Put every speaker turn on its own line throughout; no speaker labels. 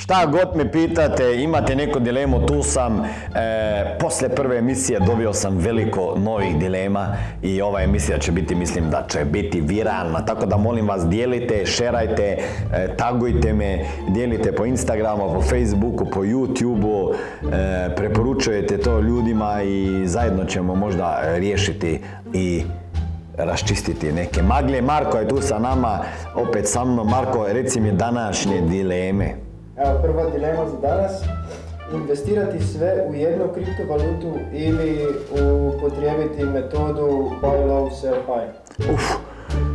Šta god me pitate, imate neku dilemu, tu sam. E, poslije prve emisije dobio sam veliko novih dilema i ova emisija će biti, mislim da će biti viralna. Tako da molim vas, dijelite, šerajte, e, tagujte me, dijelite po Instagramu, po Facebooku, po YouTubeu, e, preporučujete to ljudima i zajedno ćemo možda riješiti i raščistiti neke maglje. Marko je tu sa nama, opet sa mnom. Marko, reci mi današnje dileme.
Evo, prva dilema za danas. Investirati sve u jednu kriptovalutu ili upotrijebiti metodu buy low, sell high?
Uf.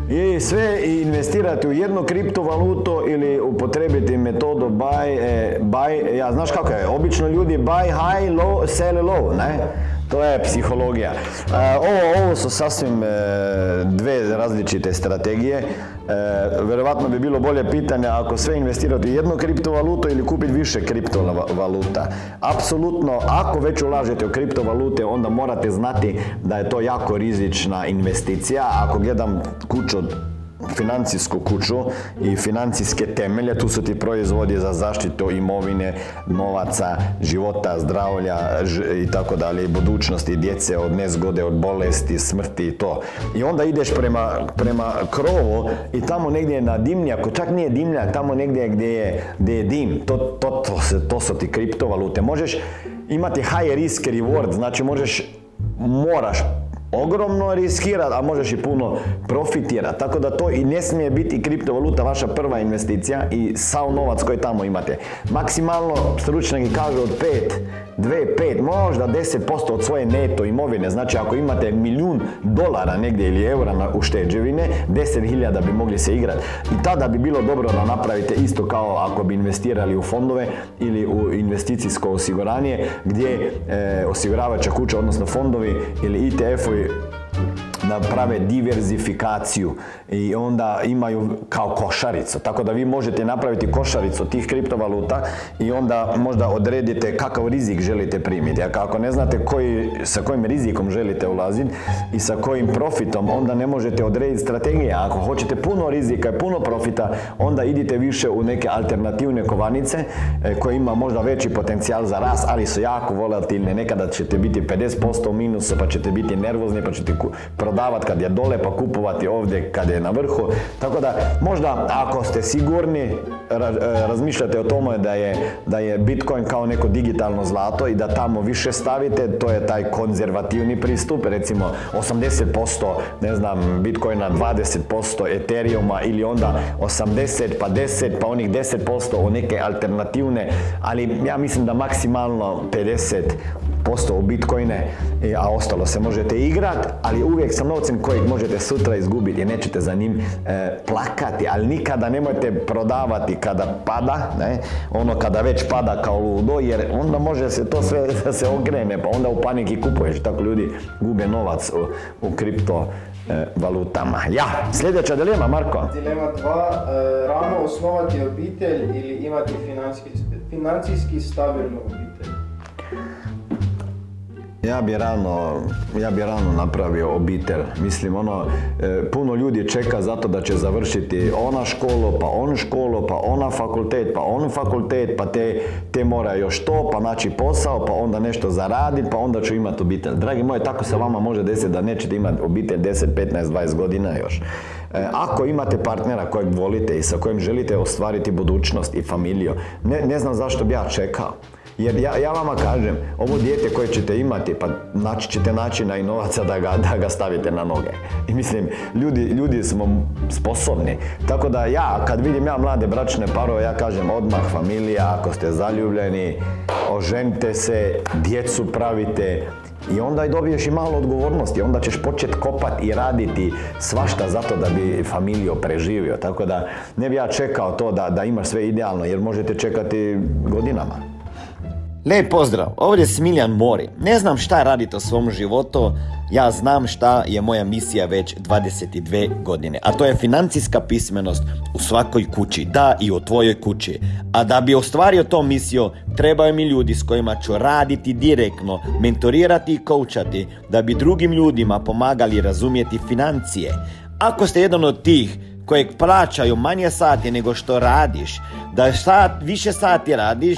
I sve investirati u jednu kriptovalutu ili upotrebiti metodu buy, e, buy, ja znaš kako je, obično ljudi buy high, low, sell low, ne? To je psihologija. E, ovo, ovo su sasvim e, dve različite strategije. E, Vjerovatno bi bilo bolje pitanje ako sve investirati u jednu kriptovalutu ili kupiti više kriptovaluta. Apsolutno, ako već ulažete u kriptovalute, onda morate znati da je to jako rizična investicija. Ako gledam kuću financijsku kuću i financijske temelje, tu su ti proizvodi za zaštitu imovine, novaca, života, zdravlja i tako dalje, budućnosti djece od nezgode, od bolesti, smrti i to. I onda ideš prema, prema krovu i tamo negdje na dimnjaku, čak nije dimnjak, tamo negdje gdje je, gdje je dim, to, to, to, to su ti kriptovalute. Možeš imati high risk reward, znači možeš, moraš ogromno riskirati, a možeš i puno profitirati. Tako da to i ne smije biti kriptovaluta vaša prva investicija i sav novac koji tamo imate. Maksimalno stručnjaki kažu od 5 2, 5, možda 10% od svoje neto imovine. Znači ako imate milijun dolara negdje ili eura na ušteđevine, 10.000 bi mogli se igrati. I tada bi bilo dobro da napravite isto kao ako bi investirali u fondove ili u investicijsko osiguranje gdje e, osiguravača kuća, odnosno fondovi ili ETF-ovi России. Naprave diverzifikaciju i onda imaju kao košaricu. Tako da vi možete napraviti košaricu tih kriptovaluta i onda možda odredite kakav rizik želite primiti. A ako ne znate koji, sa kojim rizikom želite ulaziti i sa kojim profitom, onda ne možete odrediti strategije. A ako hoćete puno rizika i puno profita, onda idite više u neke alternativne kovanice e, koje ima možda veći potencijal za rast, ali su jako volatilne. Nekada ćete biti 50% u minusu, pa ćete biti nervozni, pa ćete prodavati kad je dole, pa kupovati ovdje kad je na vrhu. Tako da možda ako ste sigurni, e, razmišljate o tome da je, da je Bitcoin kao neko digitalno zlato i da tamo više stavite, to je taj konzervativni pristup, recimo 80% ne znam, Bitcoina, 20% Ethereuma ili onda 80 pa 10 pa onih 10% u neke alternativne, ali ja mislim da maksimalno 50 posto u bitcoine, a ostalo se možete igrati, ali uvijek sa novcem kojeg možete sutra izgubiti nećete za njim e, plakati, ali nikada nemojte prodavati kada pada, ne? ono kada već pada kao ludo, jer onda može se to sve da se okrene, pa onda u paniki kupuješ, tako ljudi gube novac u, u kripto e, valutama. Ja, sljedeća dilema, Marko.
Dilema dva, e, rano osnovati obitelj ili imati financijski, financijski stabilnu obitelj?
Ja bi rano, ja bi rano napravio obitelj. Mislim, ono, e, puno ljudi čeka zato da će završiti ona školu, pa on školu, pa ona fakultet, pa on fakultet, pa te, te mora još to, pa naći posao, pa onda nešto zaraditi, pa onda ću imati obitelj. Dragi moji, tako se vama može desiti da nećete imati obitelj 10, 15, 20 godina još. E, ako imate partnera kojeg volite i sa kojim želite ostvariti budućnost i familiju, ne, ne znam zašto bi ja čekao. Jer ja, ja vama kažem, ovo dijete koje ćete imati, pa naći ćete načina i novaca da ga, da ga stavite na noge. I mislim, ljudi, ljudi smo sposobni. Tako da ja, kad vidim ja mlade bračne parove, ja kažem odmah familija, ako ste zaljubljeni, oženite se, djecu pravite, i onda i dobiješ i malo odgovornosti, onda ćeš početi kopati i raditi svašta zato da bi familiju preživio. Tako da ne bi ja čekao to da, da imaš sve idealno, jer možete čekati godinama.
Lijep pozdrav, ovdje je Smiljan Mori. Ne znam šta radite u svom životu, ja znam šta je moja misija već 22 godine, a to je financijska pismenost u svakoj kući, da i u tvojoj kući. A da bi ostvario to misiju, trebaju mi ljudi s kojima ću raditi direktno, mentorirati i koučati, da bi drugim ljudima pomagali razumjeti financije. Ako ste jedan od tih kojeg plaćaju manje sati nego što radiš, da sat, više sati radiš,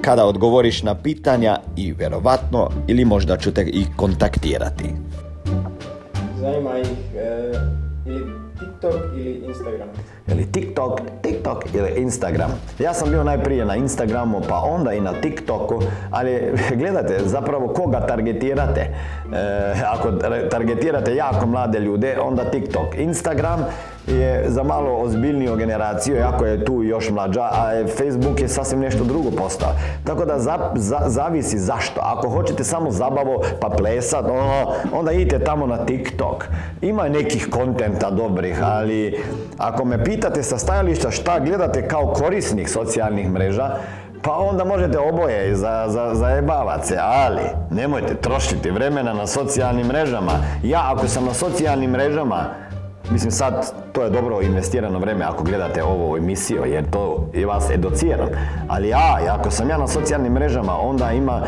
kada odgovoriš na pitanja i vjerovatno ili možda ću te i kontaktirati.
Zanima ih e, ili TikTok ili Instagram.
Ili TikTok, TikTok ili Instagram. Ja sam bio najprije na Instagramu, pa onda i na TikToku, ali gledajte, zapravo koga targetirate. E, ako targetirate jako mlade ljude, onda TikTok. Instagram je za malo ozbiljniju generaciju, jako je tu još mlađa, a Facebook je sasvim nešto drugo postao. Tako da zavisi zašto. Ako hoćete samo zabavu pa plesat, ono, onda idite tamo na TikTok. Ima nekih kontenta dobrih, ali ako me pitate sa stajališta šta gledate kao korisnik socijalnih mreža, pa onda možete oboje za, za, zajebavat se, ali nemojte trošiti vremena na socijalnim mrežama. Ja ako sam na socijalnim mrežama, Mislim sad, to je dobro investirano vrijeme ako gledate ovu emisiju, jer to je vas educiram. Ali ja, ako sam ja na socijalnim mrežama, onda ima,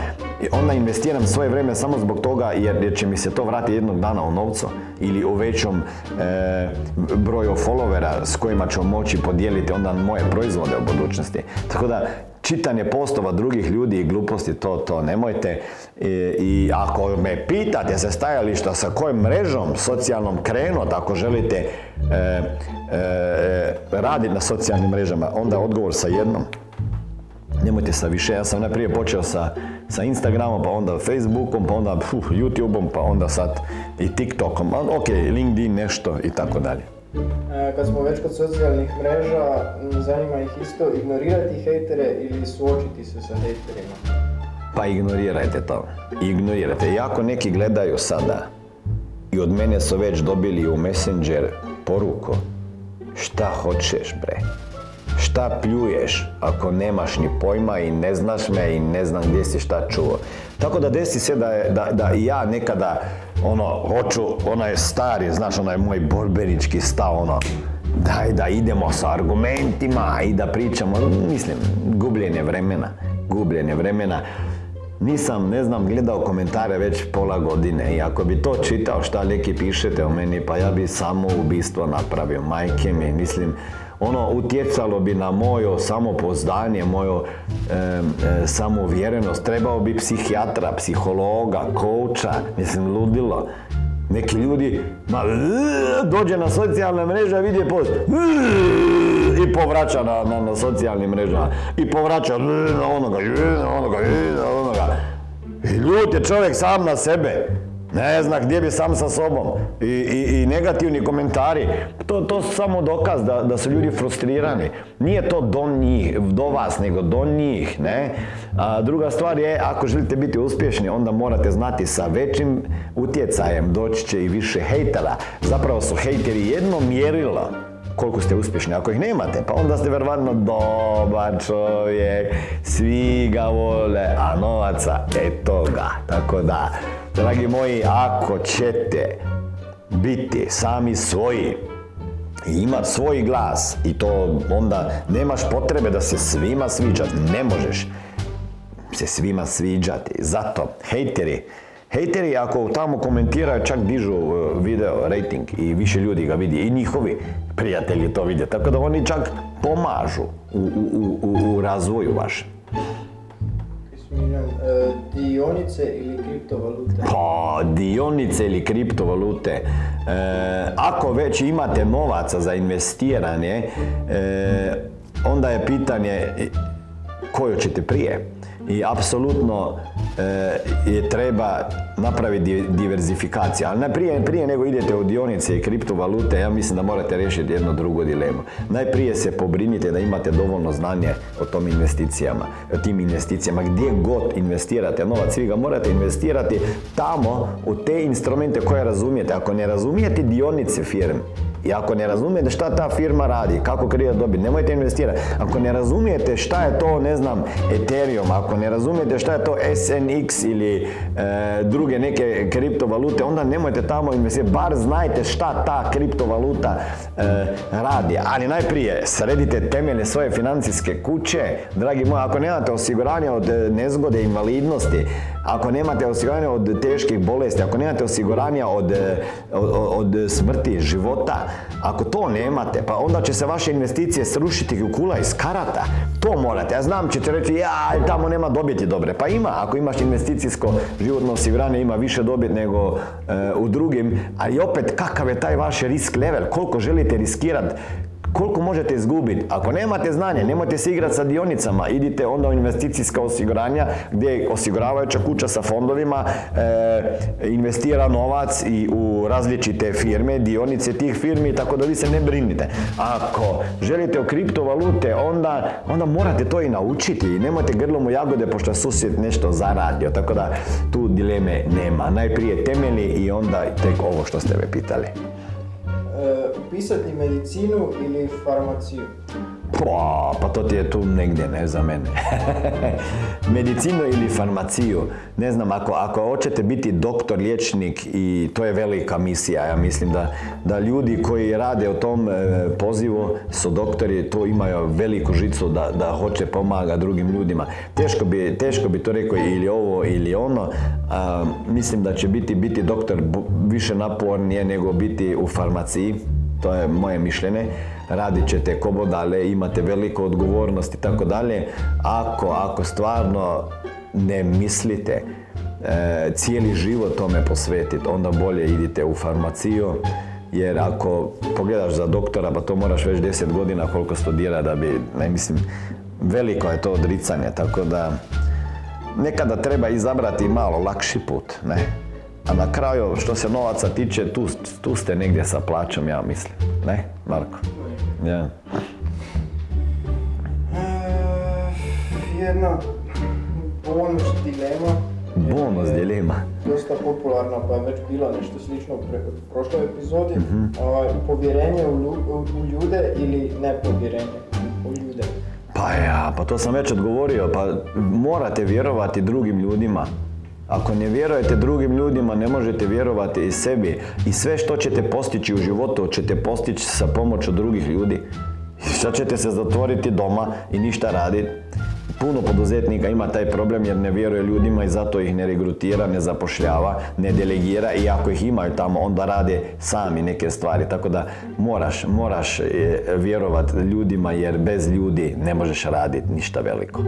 onda investiram svoje vrijeme samo zbog toga jer, će mi se to vratiti jednog dana u novcu ili u većom e, broju followera s kojima ću moći podijeliti onda moje proizvode u budućnosti. Tako da čitanje postova drugih ljudi i gluposti, to, to nemojte. I, I, ako me pitate sa stajališta sa kojom mrežom socijalnom krenut, ako želite e, e, raditi na socijalnim mrežama, onda odgovor sa jednom. Nemojte sa više, ja sam najprije počeo sa, sa Instagramom, pa onda Facebookom, pa onda uh, YouTubeom, pa onda sad i TikTokom, ok, LinkedIn nešto i tako dalje.
E, kad smo već kod socijalnih mreža, zanima ih isto ignorirati hejtere ili suočiti se sa hejterima?
Pa ignorirajte to. Ignorirajte. Iako neki gledaju sada i od mene su već dobili u Messenger poruku šta hoćeš bre? Šta pljuješ ako nemaš ni pojma i ne znaš me i ne znam gdje si šta čuo. Tako da desi se da, da, da i ja nekada ono, hoću, onaj stari, znaš, onaj moj borbenički stav, ono, daj da idemo sa argumentima i da pričamo, mislim, gubljenje vremena, gubljenje vremena. Nisam, ne znam, gledao komentare već pola godine i ako bi to čitao šta neki pišete o meni, pa ja bi samo ubistvo napravio, majke mi, mislim, ono utjecalo bi na moje samopoznanje, moju e, e, samouvjerenost. Trebao bi psihijatra, psihologa, kouča, mislim ludilo. Neki ljudi ma, dođe na socijalne mreže, vidi post i povraća na, na, na socijalnim mrežama i povraća na onoga, na onoga, na onoga. I ljut je čovjek sam na sebe. Ne zna gdje bi sam sa sobom. I, i, i negativni komentari. To, to su samo dokaz da, da su ljudi frustrirani. Nije to do njih, do vas, nego do njih. Ne? A druga stvar je, ako želite biti uspješni, onda morate znati sa većim utjecajem doći će i više hejtera. Zapravo su hejteri jedno mjerilo koliko ste uspješni. Ako ih nemate, pa onda ste verovatno dobar čovjek, svi ga vole, a novaca, eto ga. Tako da, dragi moji, ako ćete biti sami svoji, i imati svoj glas i to onda nemaš potrebe da se svima sviđati, ne možeš se svima sviđati. Zato, hejteri, Hejteri ako tamo komentiraju čak dižu e, video rating i više ljudi ga vidi i njihovi prijatelji to vide. Tako da oni čak pomažu u, u, u, u razvoju vašem.
E, dionice ili kriptovalute?
Pa, dionice ili kriptovalute. E, ako već imate novaca za investiranje, e, onda je pitanje koju ćete prije. i apsolutno e, je treba napraviti diverzifikacija. Ali najprije prije nego idete u dionice i kriptovalute, ja mislim da morate riješiti jednu drugu dilemu. Najprije se pobrinite da imate dovoljno znanje o tom investicijama, o tim investicijama. Gdje god investirate novac, vi ga morate investirati tamo u te instrumente koje razumijete. Ako ne razumijete dionice firme, i ako ne razumijete šta ta firma radi, kako krije dobit, nemojte investirati. Ako ne razumijete šta je to, ne znam, Ethereum, ako ne razumijete šta je to SNX ili e, druge neke kriptovalute, onda nemojte tamo investirati. Bar znajte šta ta kriptovaluta e, radi. Ali najprije sredite temelje svoje financijske kuće. Dragi moji, ako nemate osiguranje od e, nezgode, invalidnosti, ako nemate osiguranje od teških bolesti, ako nemate osiguranja od, e, od, od smrti, života, ako to nemate, pa onda će se vaše investicije srušiti u kula iz karata. To morate. Ja znam ćete reći, ja, tamo nema dobiti dobre. Pa ima, ako imaš investicijsko životno osiguranje, ima više dobit nego e, u drugim. Ali opet, kakav je taj vaš risk level? Koliko želite riskirati? Koliko možete izgubiti. Ako nemate znanje, nemojte se igrati sa dionicama, idite onda u investicijska osiguranja gdje osiguravajuća kuća sa fondovima e, investira novac i u različite firme, dionice tih firmi, tako da vi se ne brinite. Ako želite u kriptovalute, onda, onda morate to i naučiti i nemojte grlom u jagode pošto susjed nešto zaradio, tako da tu dileme nema. Najprije temelji i onda tek ovo što ste me pitali.
Upisati medicinu ili farmaciju?
Pa, pa to ti je tu negdje, ne za mene. Medicinu ili farmaciju. Ne znam, ako, ako hoćete biti doktor, liječnik i to je velika misija. Ja mislim da, da ljudi koji rade u tom e, pozivu su doktori, to imaju veliku žicu da, da hoće pomaga drugim ljudima. Teško bi, teško bi to rekao ili ovo ili ono. A, mislim da će biti, biti doktor više napornije nego biti u farmaciji. To je moje mišljenje radit ćete kobodale, imate veliku odgovornost i tako dalje. Ako, ako stvarno ne mislite e, cijeli život tome posvetiti, onda bolje idite u farmaciju, jer ako pogledaš za doktora, pa to moraš već 10 godina koliko studira da bi, ne mislim, veliko je to odricanje, tako da nekada treba izabrati malo lakši put, ne? A na kraju, što se novaca tiče, tu, tu ste negdje sa plaćom, ja mislim. Ne, Marko? Ja.
E, jedna bonus dilema.
Bonus dilema.
Dosta popularna, pa je već bila nešto slično u prošloj epizodi. mm povjerenje u, u ljude ili nepovjerenje u ljude?
Pa ja, pa to sam već odgovorio. Pa morate vjerovati drugim ljudima. Ako ne vjerujete drugim ljudima, ne možete vjerovati i sebi. I sve što ćete postići u životu, ćete postići sa pomoću drugih ljudi. Sad ćete se zatvoriti doma i ništa raditi. Puno poduzetnika ima taj problem jer ne vjeruje ljudima i zato ih ne regrutira, ne zapošljava, ne delegira i ako ih imaju tamo onda rade sami neke stvari. Tako da moraš, moraš e, vjerovati ljudima jer bez ljudi ne možeš raditi ništa veliko.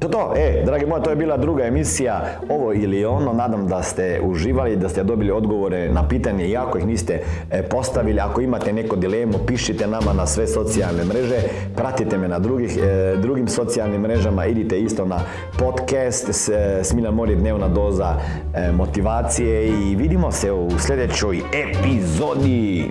To to, e, dragi moji, to je bila druga emisija, ovo ili ono, nadam da ste uživali, da ste dobili odgovore na pitanje ako ih niste e, postavili, ako imate neko dilemu, pišite nama na sve socijalne mreže, pratite me na drugih, e, drugim socijalnim mrežama, idite isto na podcast, s, Smiljan Mori dnevna doza e, motivacije i vidimo se u sljedećoj epizodi.